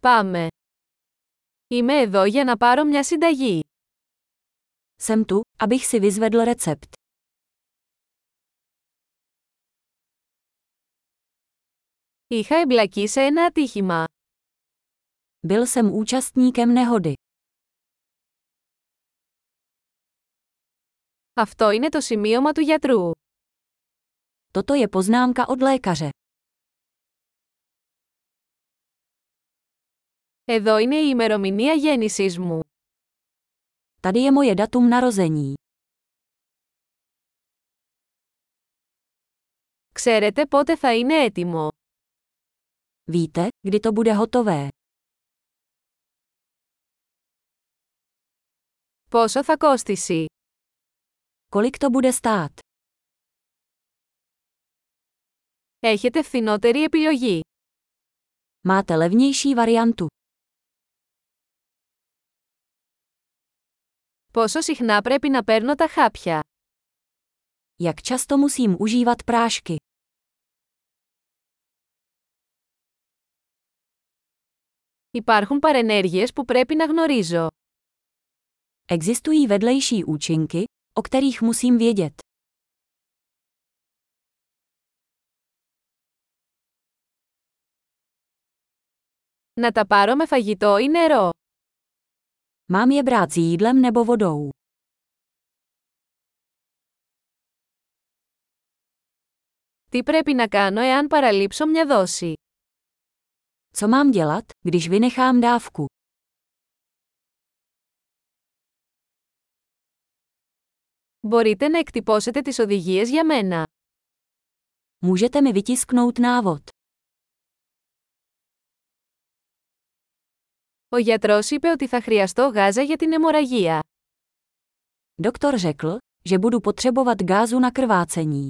Πάμε. Είμαι εδώ για να πάρω μια συνταγή. Jsem tu, abych si vyzvedl recept. Είχα εμπλακεί σε ένα ατύχημα. Byl jsem účastníkem nehody. Αυτό είναι το σημείωμα του γιατρού. Toto je poznámka od lékaře. Εδώ είναι η ημερομηνία γέννησής μου. Tady je moje datum narození. Ξέρετε πότε θα είναι έτοιμο. Víte, kdy to bude hotové? Πόσο θα κόστησει. Kolik to bude stát? Έχετε φθηνότερη επιλογή. Máte levnější variantu. Πόσο συχνά πρέπει να παίρνω τα χάπια. Jak často musím užívat prášky? Υπάρχουν παρενέργειες που πρέπει να γνωρίζω. Existují vedlejší účinky, o kterých musím vědět. Να τα πάρω με φαγητό ή νερό. Mám je brát s jídlem nebo vodou? Τι πρέπει να κάνω εάν παραλείψω μια δόση. Co mám dělat, když vynechám dávku? Μπορείτε να εκτυπώσετε τις οδηγίες για μένα. Můžete mi vytisknout návod. Ο γιατρός είπε ότι θα χρειαστώ γάζα για την αιμορραγία. Doktor řekl, že budu potřebovat gázu na krvácení.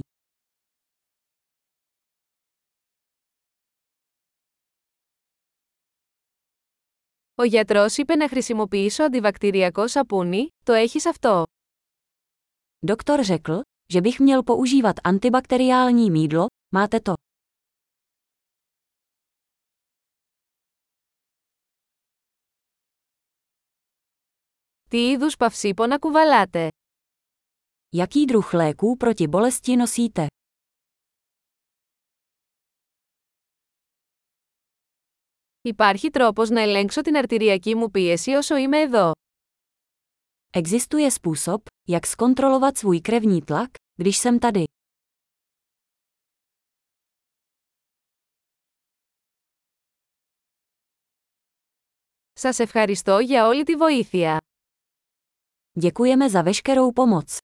Ο γιατρός είπε να χρησιμοποιήσω αντιβακτηριακό σαπούνι, το έχεις αυτό. Doktor řekl, že bych měl používat antibakteriální mídlo, máte to. Τι είδους παυσίπονα κουβαλάτε. Jaký druh léků proti bolesti nosíte? Υπάρχει τρόπος να ελέγξω την αρτηριακή μου πίεση όσο είμαι εδώ. Existuje způsob, jak zkontrolovat svůj krevní tlak, když jsem tady. Σας ευχαριστώ για όλη τη βοήθεια. Děkujeme za veškerou pomoc.